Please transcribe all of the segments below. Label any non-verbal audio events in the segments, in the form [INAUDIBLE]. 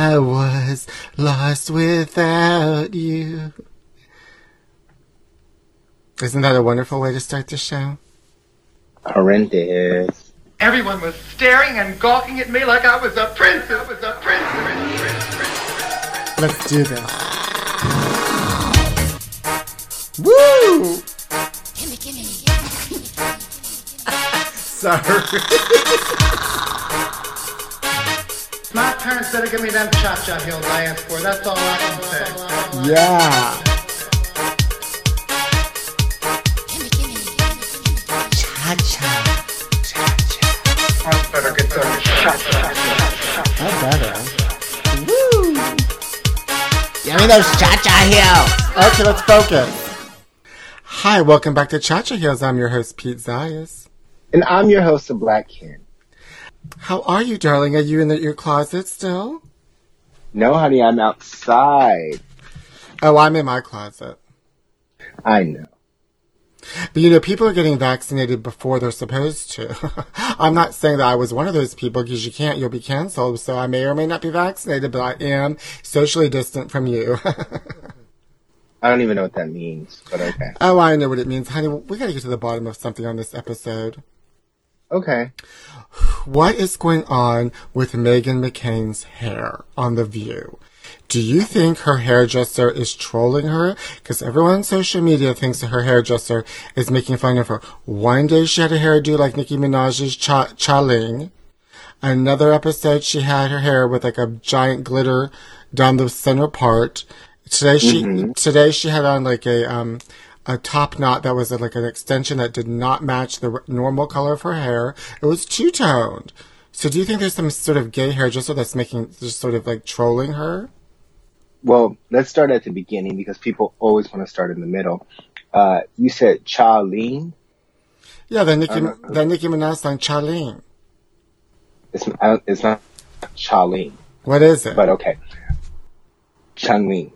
I was lost without you. Isn't that a wonderful way to start the show? Horrendous. Everyone was staring and gawking at me like I was a prince. I was a prince. Let's do this. Woo! Gimme, gimme. [LAUGHS] Sorry. [LAUGHS] My parents better give me them cha-cha heels I asked for. That's all I can say. Yeah. Gimme, gimme. Cha-cha. I better get those cha-cha. I better. Woo! Give me those cha-cha heels. Okay, let's focus. Hi, welcome back to Cha-Cha Heels. I'm your host, Pete Zayas. And I'm your host of Black Ken. How are you, darling? Are you in the, your closet still? No, honey, I'm outside. Oh, I'm in my closet. I know. But you know, people are getting vaccinated before they're supposed to. [LAUGHS] I'm not saying that I was one of those people because you can't, you'll be canceled. So I may or may not be vaccinated, but I am socially distant from you. [LAUGHS] I don't even know what that means, but okay. oh, I know what it means. Honey, we gotta get to the bottom of something on this episode. Okay. What is going on with Meghan McCain's hair on The View? Do you think her hairdresser is trolling her? Because everyone on social media thinks that her hairdresser is making fun of her. One day she had a hairdo like Nicki Minaj's Cha- Chaling. Another episode she had her hair with like a giant glitter down the center part. Today she today she had on like a um a top knot that was like an extension that did not match the r- normal color of her hair. It was two toned. So do you think there's some sort of gay hairdresser that's making just sort of like trolling her? Well, let's start at the beginning because people always want to start in the middle. Uh, you said Charlene. Yeah, the Nicki Uh, the Nicki Minaj song Charlene. It's, uh, it's not Charlene, What is it? but okay. Changling.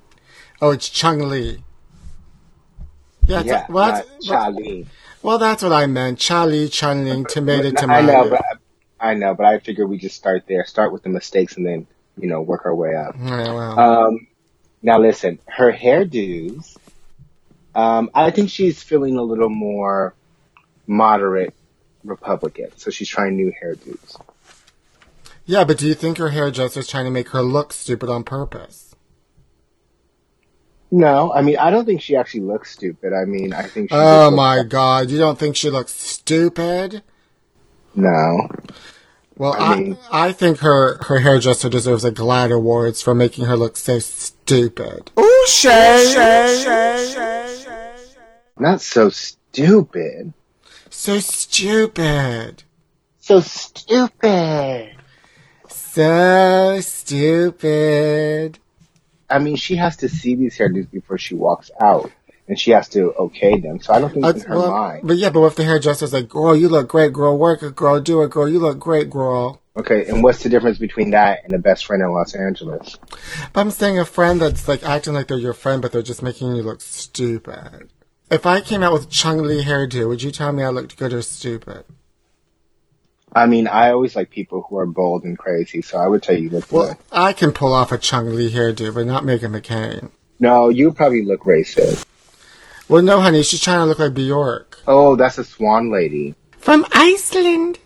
oh, it's Chung Lee. Yeah, Yeah, well, that's, well, Charlene. well, that's what I meant. Charlie, Chung Ling, tomato, I tomato. know, but I know, but I figured we just start there, start with the mistakes, and then you know work our way up. Um, now listen, her hairdos. Um, I think she's feeling a little more moderate Republican, so she's trying new hairdos. yeah, but do you think her hairdresser's trying to make her look stupid on purpose? No, I mean I don't think she actually looks stupid. I mean I think she. Oh just looks- my god, you don't think she looks stupid? No, Well, I I, mean- I think her, her hairdresser deserves a GLAAD Awards for making her look so stupid. Ooh, Shay! not so stupid. So stupid. So stupid. So stupid. I mean, she has to see these hairdos before she walks out, and she has to okay them. So I don't think it's in her well, mind. but yeah, but if the hairdresser's like, girl, you look great, girl, work it, girl, do it, girl, you look great, girl. Okay, and what's the difference between that and a best friend in Los Angeles? But I'm saying a friend that's like acting like they're your friend, but they're just making you look stupid. If I came out with Chung Lee hairdo, would you tell me I looked good or stupid? I mean, I always like people who are bold and crazy, so I would tell you look Well, good. I can pull off a Chung Lee hairdo, but not Meghan McCain. No, you probably look racist. Well, no, honey, she's trying to look like Bjork. Oh, that's a swan lady. From Iceland.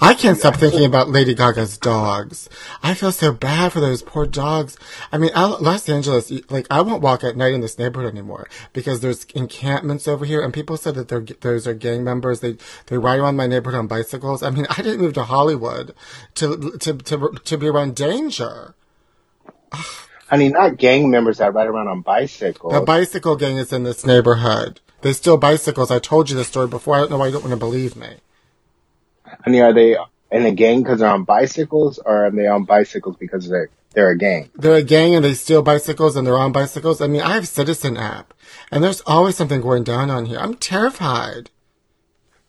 I can't stop thinking about Lady Gaga's dogs. I feel so bad for those poor dogs. I mean, Los Angeles, like, I won't walk at night in this neighborhood anymore because there's encampments over here, and people said that they're, those are gang members. They they ride around my neighborhood on bicycles. I mean, [LAUGHS] I didn't move to Hollywood to to to to be around danger. Honey, not gang members that ride around on bicycles. The bicycle gang is in this neighborhood. They steal bicycles. I told you the story before. I don't know why you don't want to believe me. Honey, are they in a gang because they're on bicycles, or are they on bicycles because they're they're a gang? they're a gang and they steal bicycles and they're on bicycles. I mean, I have Citizen app, and there's always something going down on here. I'm terrified.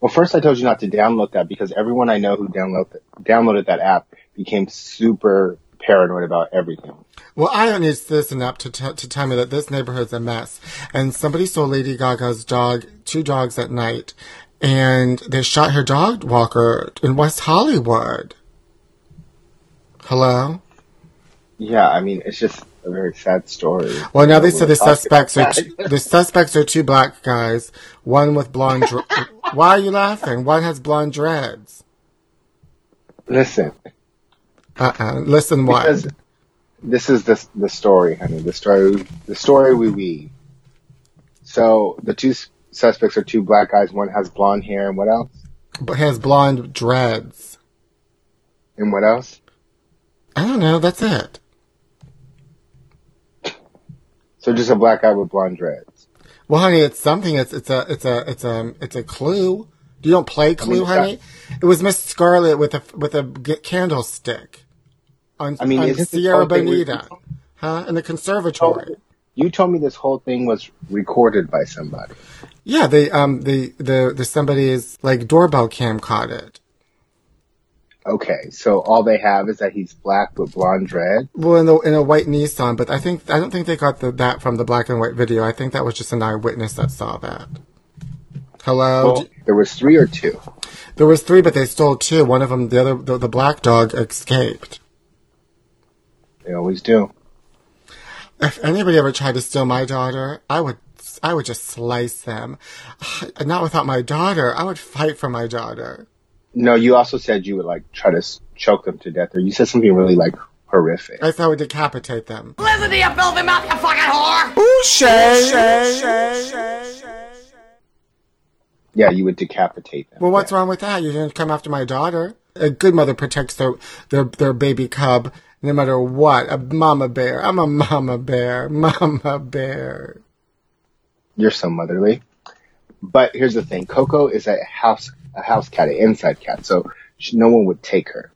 Well, first I told you not to download that because everyone I know who downloaded downloaded that app became super paranoid about everything. Well, I don't need Citizen app to, t- to tell me that this neighborhood's a mess. And somebody stole Lady Gaga's dog, two dogs at night, and they shot her dog walker in West Hollywood. Hello? Yeah, I mean, it's just a very sad story. Well, now they said the suspects are two, the suspects are two black guys. One with blonde. Dr- [LAUGHS] Why are you laughing? One has blonde dreads. Listen, Uh uh Listen, what? because this is the the story, honey. The story, the story we weave. So the two suspects are two black guys. One has blonde hair, and what else? But has blonde dreads. And what else? I don't know. That's it. So just a black guy with blonde dreads. Well, honey, it's something. It's it's a it's a it's a it's a clue. Do you don't play Clue, it's honey. It was Miss Scarlet with a with a candlestick on, I mean, on Sierra whole thing re- Bonita, huh? In the conservatory. You told me this whole thing was recorded by somebody. Yeah, they um the the the somebody's like doorbell cam caught it. Okay, so all they have is that he's black with blonde dread. Well, in the in a white Nissan, but I think I don't think they got the that from the black and white video. I think that was just an eyewitness that saw that. Hello. Well, there was three or two. There was three, but they stole two. One of them, the other, the, the black dog, escaped. They always do. If anybody ever tried to steal my daughter, I would, I would just slice them. [SIGHS] Not without my daughter. I would fight for my daughter. No, you also said you would like try to choke them to death, or you said something really like horrific. I said I would decapitate them. Listen to you, filthy mouth, you fucking whore! Yeah, you would decapitate them. Well, what's wrong with that? You didn't come after my daughter. A good mother protects their their their baby cub no matter what. A mama bear. I'm a mama bear. Mama bear. You're so motherly. But here's the thing: Coco is a house a house cat, an inside cat, so sh- no one would take her.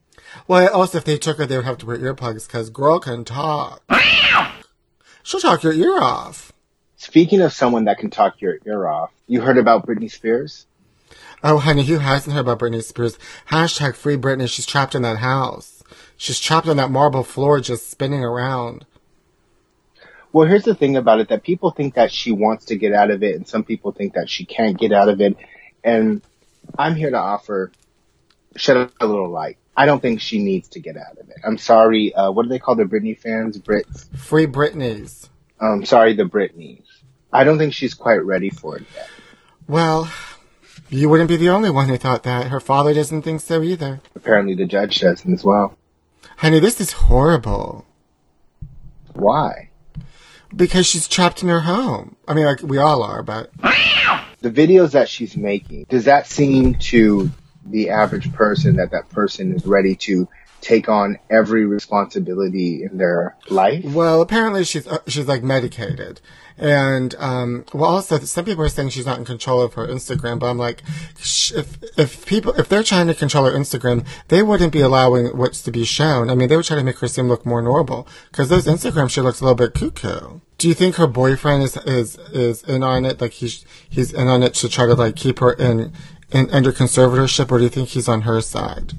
Well, also if they took her, they would have to wear earplugs because girl can talk. She'll talk your ear off. Speaking of someone that can talk your ear off, you heard about Britney Spears? Oh, honey, who hasn't heard about Britney Spears? Hashtag free Britney. She's trapped in that house. She's trapped on that marble floor, just spinning around. Well, here's the thing about it that people think that she wants to get out of it, and some people think that she can't get out of it. And I'm here to offer shed a little light. I don't think she needs to get out of it. I'm sorry. Uh, what do they call the Britney fans? Brits. Free Britneys. Um, sorry, the Britneys. I don't think she's quite ready for it yet. Well, you wouldn't be the only one who thought that. Her father doesn't think so either. Apparently, the judge doesn't as well. Honey, this is horrible. Why? Because she's trapped in her home. I mean, like, we all are, but. The videos that she's making, does that seem to the average person that that person is ready to take on every responsibility in their life? Well, apparently she's uh, she's like medicated, and um, well, also some people are saying she's not in control of her Instagram. But I'm like, if if people if they're trying to control her Instagram, they wouldn't be allowing what's to be shown. I mean, they would try to make her seem look more normal because those Instagram she looks a little bit cuckoo. Do you think her boyfriend is is is in on it? Like he's he's in on it to try to like keep her in in under conservatorship, or do you think he's on her side?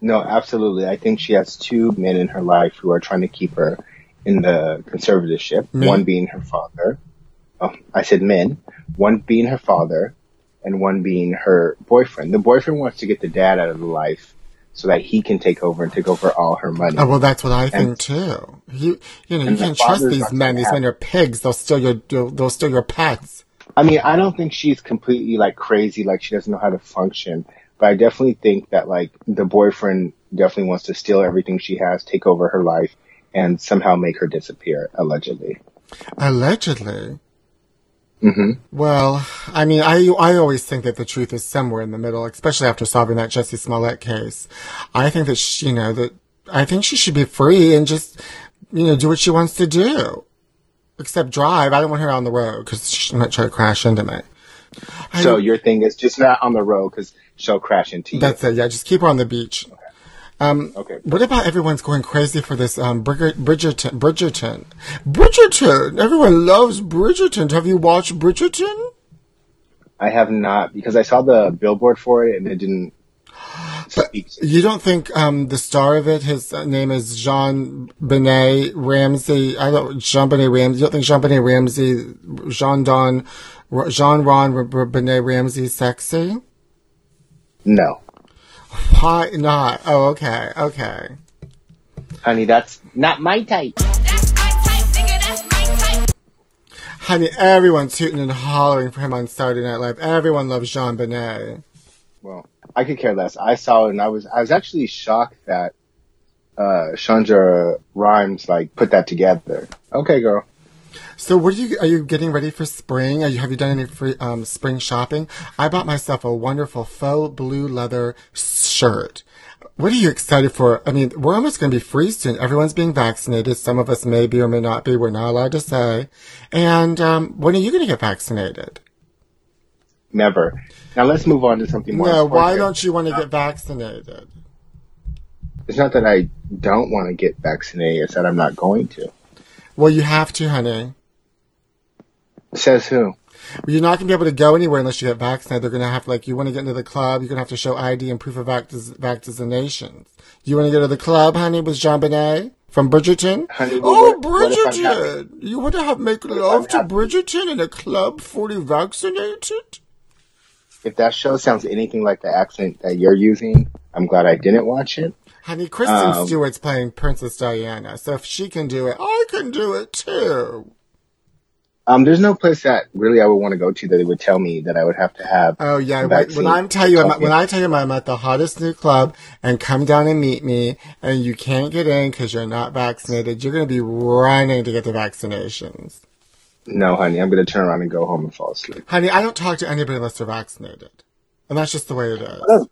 No, absolutely. I think she has two men in her life who are trying to keep her in the conservatorship. One being her father. Oh, I said men. One being her father, and one being her boyfriend. The boyfriend wants to get the dad out of the life so that he can take over and take over all her money. Oh well, that's what I think too. You, you know, you can't trust these men. These men are pigs. They'll steal your, they'll steal your pets. I mean, I don't think she's completely like crazy, like she doesn't know how to function. But I definitely think that like the boyfriend definitely wants to steal everything she has, take over her life, and somehow make her disappear, allegedly. Allegedly. hmm Well, I mean, I I always think that the truth is somewhere in the middle, especially after solving that Jesse Smollett case. I think that she, you know that I think she should be free and just you know do what she wants to do, except drive. I don't want her on the road because she might try to crash into me. I- So your thing is just not on the road because she'll crash into you. That's it. Yeah, just keep her on the beach. Um, Okay. What about everyone's going crazy for this um, Bridgerton? Bridgerton. Bridgerton. Everyone loves Bridgerton. Have you watched Bridgerton? I have not because I saw the billboard for it and it didn't [GASPS] speak. You don't think um, the star of it, his uh, name is Jean Benet Ramsey? I don't Jean Benet Ramsey. You don't think Jean Benet Ramsey, Jean Don, Jean Ron Benet Ramsey, sexy? No. Why not? Oh, okay, okay. Honey, that's not my type. That's my type, nigga. That's my type. Honey, everyone's hooting and hollering for him on Saturday Night Live. Everyone loves Jean Benet. Well, I could care less. I saw it and I was I was actually shocked that uh Shonda Rhimes like put that together. Okay, girl. So, what are you? Are you getting ready for spring? Are you, have you done any free, um, spring shopping? I bought myself a wonderful faux blue leather shirt. What are you excited for? I mean, we're almost going to be free soon. Everyone's being vaccinated. Some of us may be or may not be. We're not allowed to say. And um, when are you going to get vaccinated? Never. Now let's move on to something more. No, why don't you want to get vaccinated? It's not that I don't want to get vaccinated. It's that I'm not going to. Well, you have to, honey. Says who? You're not going to be able to go anywhere unless you get vaccinated. They're going to have, like, you want to get into the club, you're going to have to show ID and proof of vac- vaccinations. You want to go to the club, honey, with Jean Benet from Bridgerton? Honey, oh, what- what Bridgerton! You want to have make love to? Bridgerton in a club fully vaccinated? If that show sounds anything like the accent that you're using, I'm glad I didn't watch it. Honey, Kristen Um, Stewart's playing Princess Diana, so if she can do it, I can do it too. Um, there's no place that really I would want to go to that they would tell me that I would have to have. Oh yeah, when, when I'm tell you, I'm, Okay. when I tell you I'm at the hottest new club, and come down and meet me, and you can't get in because you're not vaccinated, you're gonna be running to get the vaccinations, No, honey, I'm gonna turn around and go home and fall asleep. honey. I don't talk to anybody unless they're vaccinated, and that's just the way it is.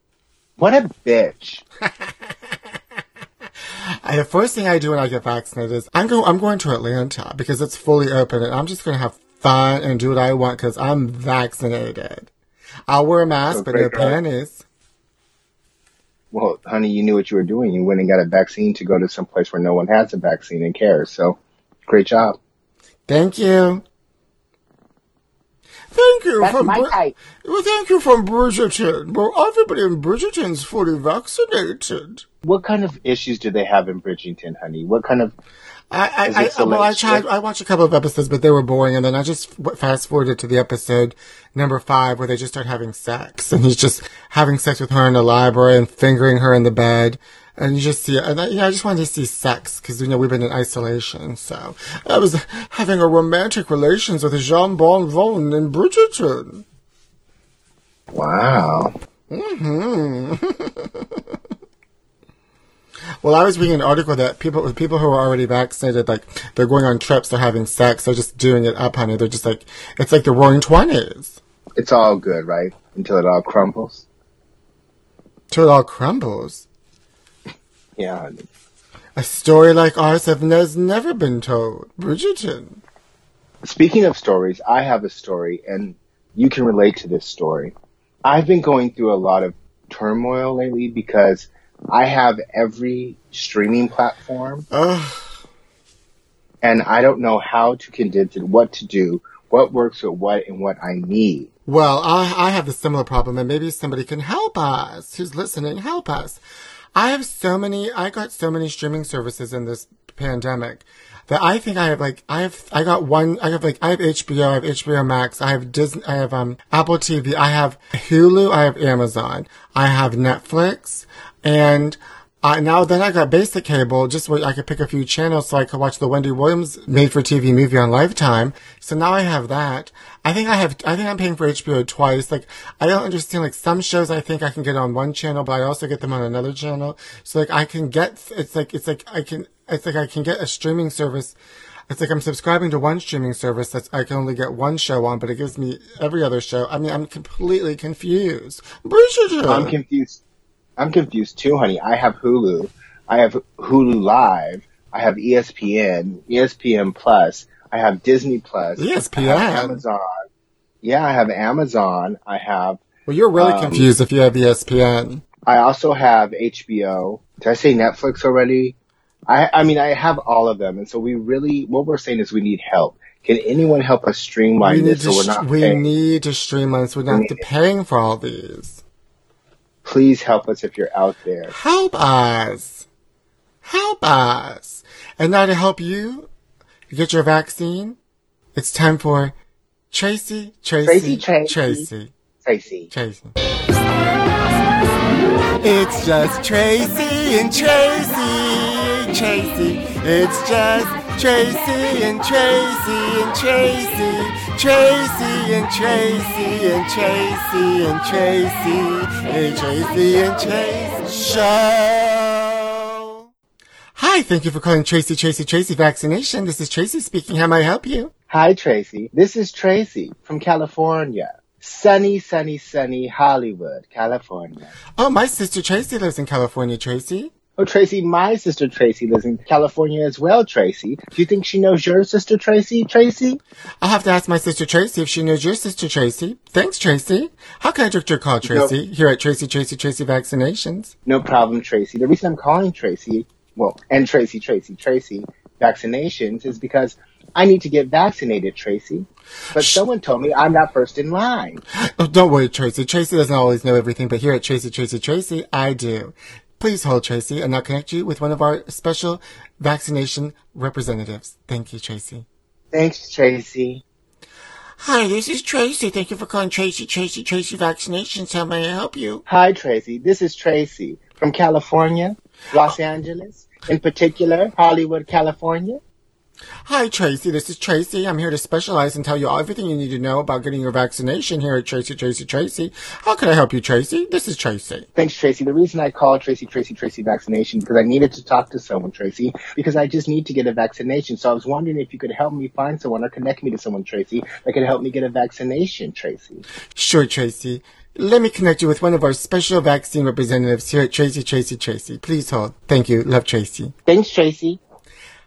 What a bitch! [LAUGHS] I, the first thing I do when I get vaccinated is I'm go I'm going to Atlanta because it's fully open, and I'm just gonna have fun and do what I want because I'm vaccinated. I'll wear a mask, So but no great, girl. panties. Well, honey, you knew what you were doing. You went and got a vaccine to go to some place where no one has a vaccine and cares. So, great job. Thank you. Thank you That's from my Bri- type. Well, thank you from Bridgerton. Well, everybody in Bridgerton's fully vaccinated. What kind of issues do they have in Bridgerton, honey? What kind of I, I, I, well, I tried. I watched a couple of episodes, but they were boring. And then I just fast forwarded to the episode number five, where they just start having sex, and he's just having sex with her in the library and fingering her in the bed. And you just see, and I, yeah, I just wanted to see sex because you know we've been in isolation. So I was having a romantic relations with Jean Bon Von in Bridgerton. wow? Well, I was reading an article that people people who are already vaccinated, like they're going on trips, they're having sex, they're just doing it up, honey. They're just like it's like the Roaring Twenties. It's all good, right? Until it all crumbles. Till it all crumbles. [LAUGHS] Yeah, honey. A story like ours has never been told. Bridgerton. Speaking of stories, I have a story, and you can relate to this story. I've been going through a lot of turmoil lately because I have every streaming platform, and I don't know how to condense it, what to do, what works with what, and what I need. Well, I, I have a similar problem, and maybe somebody can help us. Who's listening? Help us. I have so many. I got so many streaming services in this pandemic that I think I have like I have I got one. I have like I have HBO. I have HBO Max. I have Disney. I have um Apple TV. I have Hulu. I have Amazon. I have Netflix, and. Uh, now then I got basic cable just where I could pick a few channels so I could watch the Wendy Williams made for TV movie on Lifetime. So now I have that. I think I have, I think I'm paying for HBO twice. Like, I don't understand, like some shows I think I can get on one channel, but I also get them on another channel. So like I can get, it's like, it's like I can, it's like I can get a streaming service. It's like I'm subscribing to one streaming service that's I can only get one show on, but it gives me every other show. I mean, I'm completely confused. I'm confused. I'm confused too, honey. I have Hulu. I have Hulu Live. I have ESPN, ESPN Plus. I have Disney Plus. ESPN? I have Amazon. Yeah, I have Amazon. I have. Well, you're really Um, confused if you have ESPN. I also have HBO. Did I say Netflix already? I, I mean, I have all of them, and so we really, what we're saying is we need help. Can anyone help us streamline We need this so we're not we paying? need to streamline so we're not paying for all these. Please help us if you're out there. Help us. Help us. And now to help you get your vaccine, it's time for Tracy, Tracy, Tracy, Tracy. Tracy, Tracy. Tracy. It's just Tracy and Tracy, Tracy. It's just Tracy and Tracy and Tracy. Tracy and Tracy and Tracy and Tracy. A Tracy and Tracy show. Hi, thank you for calling Tracy Tracy Tracy Vaccination. This is Tracy speaking. How may I help you? Hi, Tracy. This is Tracy from California. Sunny, sunny, sunny Hollywood, California. Oh, my sister Tracy lives in California, Tracy. Oh, Tracy, my sister Tracy lives in California as well, Tracy. Do you think she knows your sister Tracy, Tracy? I'll have to ask my sister Tracy if she knows your sister Tracy. Thanks, Tracy. How can I direct your call, Tracy? Here at Tracy Tracy Tracy Vaccinations. No problem, Tracy. The reason I'm calling Tracy, well, and Tracy, Tracy, Tracy, vaccinations is because I need to get vaccinated, Tracy. But someone told me I'm not first in line. Oh, don't worry, Tracy. Tracy doesn't always know everything, but here at Tracy Tracy Tracy, I do. Please hold, Tracy, and I'll connect you with one of our special vaccination representatives. Thank you, Tracy. Thanks, Tracy. Hi, this is Tracy. Thank you for calling Tracy Tracy Tracy Vaccinations. How may I help you? Hi, Tracy. This is Tracy from California, Los oh. Angeles, in particular, Hollywood, California. Hi, Tracy. This is Tracy. I'm here to specialize and tell you everything you need to know about getting your vaccination here at Tracy Tracy Tracy. How can I help you, Tracy? This is Tracy. Thanks, Tracy. The reason I called Tracy, Tracy, Tracy vaccination because I needed to talk to someone, Tracy, because I just need to get a vaccination. So I was wondering if you could help me find someone or connect me to someone, Tracy, that could help me get a vaccination, Tracy. Sure, Tracy. Let me connect you with one of our special vaccine representatives here at Tracy Tracy Tracy. Please hold. Thank you. Love Tracy. Thanks, Tracy.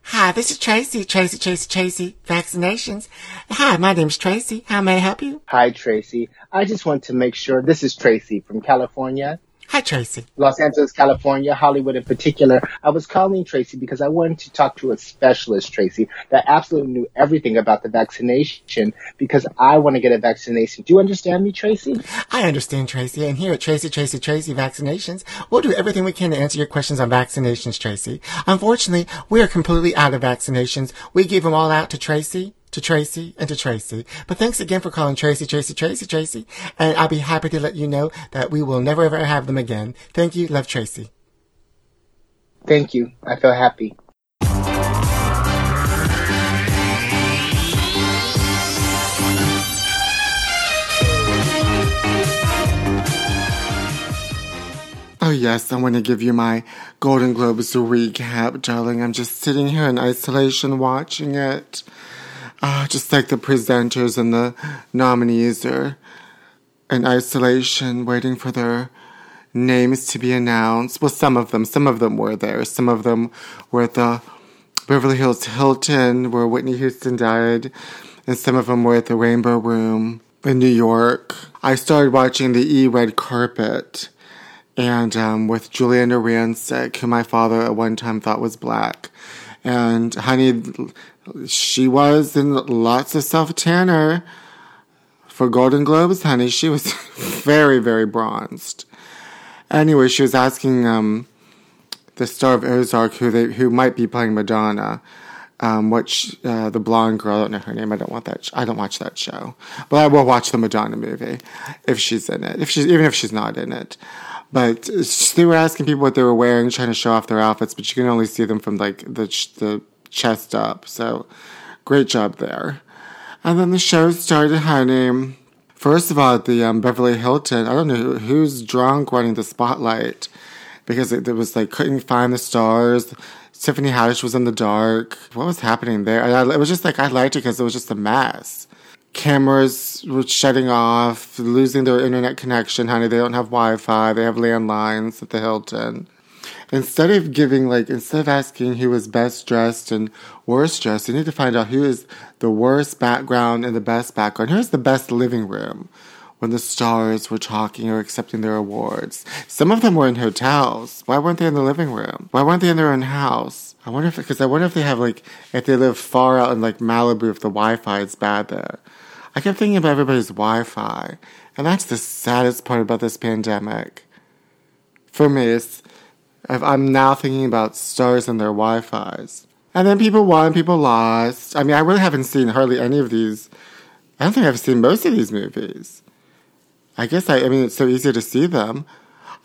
Hi, this is Tracy. Tracy Tracy Tracy Vaccinations. Hi, my name's Tracy. How may I help you? Hi, Tracy. I just want to make sure this is Tracy from California. Hi, Tracy. Los Angeles, California, Hollywood in particular. I was calling Tracy because I wanted to talk to a specialist, Tracy, that absolutely knew everything about the vaccination because I want to get a vaccination. Do you understand me, Tracy? I understand, Tracy, and here at Tracy Tracy Tracy Vaccinations, we'll do everything we can to answer your questions on vaccinations, Tracy. Unfortunately, we are completely out of vaccinations. We gave them all out to Tracy, to Tracy, and to Tracy. But thanks again for calling Tracy Tracy Tracy Tracy, and I'll be happy to let you know that we will never ever have them again. Thank you. Love, Tracy. Thank you. I feel happy. Oh, yes, I want to give you my Golden Globes recap, darling. I'm just sitting here in isolation watching it. Uh, just like the presenters and the nominees are in isolation waiting for their names to be announced. Well, some of them, some of them were there. Some of them were at the Beverly Hills Hilton where Whitney Houston died. And some of them were at the Rainbow Room in New York. I started watching the E Red Carpet and um, with Giuliana Rancic, who my father at one time thought was black. And honey, she was in lots of self tanner for Golden Globes, honey. She was [LAUGHS] very, very bronzed. Anyway, she was asking um, the star of Ozark, who they who might be playing Madonna, um, what sh- uh, the blonde girl. I don't know her name. I don't want that. Sh- I don't watch that show, but I will watch the Madonna movie if she's in it. If she's even if she's not in it. But they were asking people what they were wearing, trying to show off their outfits, but you can only see them from like the the chest up. So, great job there. And then the show started, honey. First of all, the um, Beverly Hilton, I don't know who, who's drunk running the spotlight because it, it was like couldn't find the stars. Tiffany Haddish was in the dark. What was happening there? I, it was just like I liked it because it was just a mess. Cameras were shutting off, losing their internet connection, honey. They don't have Wi Fi. They have landlines at the Hilton. Instead of giving, like, instead of asking who was best dressed and worst dressed, you need to find out who is the worst background and the best background. Who's the best living room when the stars were talking or accepting their awards? Some of them were in hotels. Why weren't they in the living room? Why weren't they in their own house? I wonder if, because I wonder if they have, like, if they live far out in, like, Malibu, if the Wi Fi is bad there. I kept thinking about everybody's Wi Fi. And that's the saddest part about this pandemic. For me, it's, I've- I'm now thinking about stars and their Wi Fi's. And then people won, people lost. I mean, I really haven't seen hardly any of these. I don't think I've seen most of these movies. I guess I, I mean, it's so easy to see them.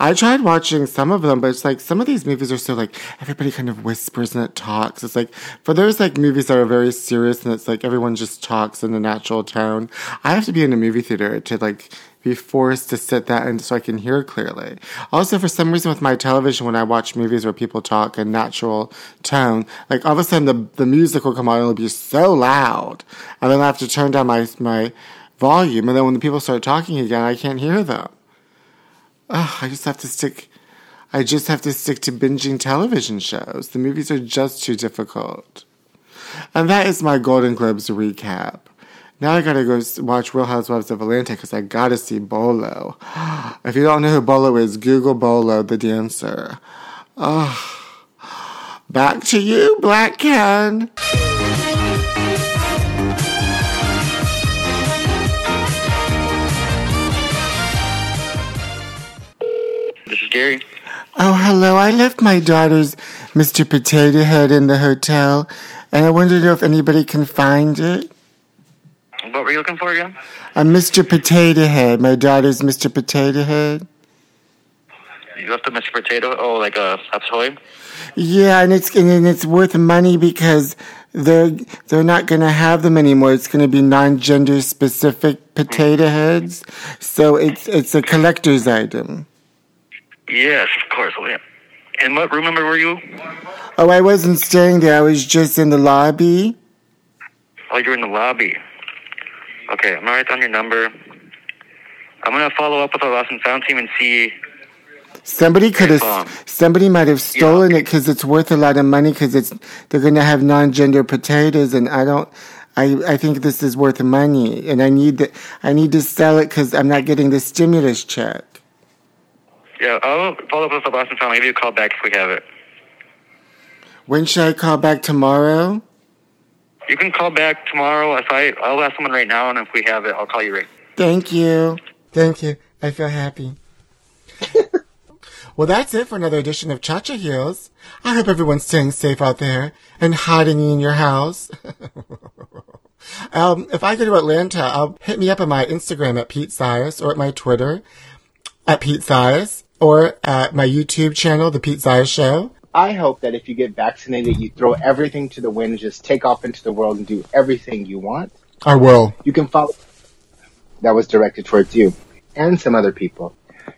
I tried watching some of them, but it's like some of these movies are so like everybody kind of whispers and it talks. It's like for those like movies that are very serious and it's like everyone just talks in a natural tone. I have to be in a movie theater to like be forced to sit that and so I can hear clearly. Also, for some reason with my television, when I watch movies where people talk in natural tone, like all of a sudden the, the music will come on and it'll be so loud. And then I have to turn down my, my volume. And then when the people start talking again, I can't hear them. Ugh, I just have to stick, I just have to stick to binging television shows. The movies are just too difficult. And that is my Golden Globes recap. Now I gotta go watch Real Housewives of Atlanta because I gotta see Bolo. [GASPS] If you don't know who Bolo is, Google Bolo the dancer. Ugh. Back to you, Black Ken. Oh, hello. I left my daughter's Mr. Potato Head in the hotel, and I to know if anybody can find it. What were you looking for again? A Mr. Potato Head. My daughter's Mr. Potato Head. You left a Mr. Potato. Oh, like a, a toy. Yeah, and it's and it's worth money because they're they're not gonna have them anymore. It's gonna be non-gender specific potato mm. heads, so it's it's a collector's item. Yes, of course. Oh, yeah. And what room number were you? Oh, I wasn't staying there. I was just in the lobby. Oh, you're in the lobby. Okay, I'm gonna write down your number. I'm gonna follow up with our lost and found team and see. Somebody could Um, have, somebody might have stolen it because it's worth a lot of money because it's they're gonna have non-gender potatoes, and I don't. I, I think this is worth money, and I need the, I need to sell it because I'm not getting the stimulus check. Yeah, I'll follow up with the lost and found. I'll give you a call back if we have it. When should I call back tomorrow? You can call back tomorrow. If I, I'll ask someone right now, and if we have it, I'll call you right. Thank you. Thank you. I feel happy. [LAUGHS] well, that's it for another edition of Cha Cha Heels. I hope everyone's staying safe out there and hiding in your house. [LAUGHS] um, if I go to Atlanta, I'll hit me up on my Instagram at Pete Zayas or at my Twitter at Pete Zayas or at my YouTube channel, The Pete Zayas Show. I hope that if you get vaccinated, you throw everything to the wind, just take off into the world and do everything you want. I will. You can follow. That was directed towards you and some other people.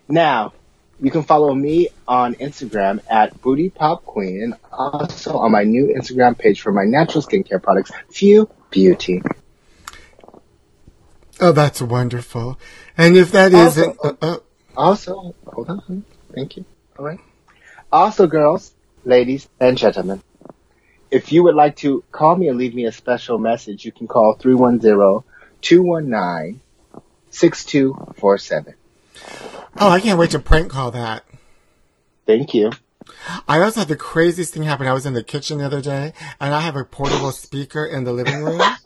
Now, you can follow me on Instagram at Booty Pop Queen and also on my new Instagram page for my natural skincare products, Few Beauty. Oh, that's wonderful. And if that Also- isn't, uh, uh, Also, hold on. Thank you. All right. Also, girls, ladies, and gentlemen, if you would like to call me and leave me a special message, you can call 310-219-6247. oh, I can't wait to prank call that. Thank you. I also had the craziest thing happen. I was in the kitchen the other day, and I have a portable speaker in the living room. [LAUGHS]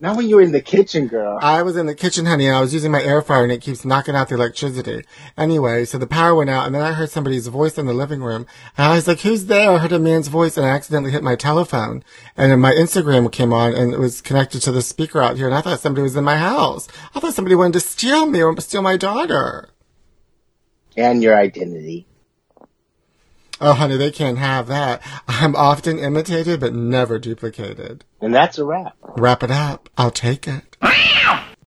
Not when you were in the kitchen, girl. I was in the kitchen, honey, and I was using my air fryer, and it keeps knocking out the electricity. Anyway, so the power went out, and then I heard somebody's voice in the living room, and I was like, "Who's there?" I heard a man's voice, and I accidentally hit my telephone, and then my Instagram came on, and it was connected to the speaker out here, and I thought somebody was in my house. I thought somebody wanted to steal me or steal my daughter. and your identity. Oh, honey, they can't have that. I'm often imitated, but never duplicated. And that's a wrap. Wrap it up. I'll take it.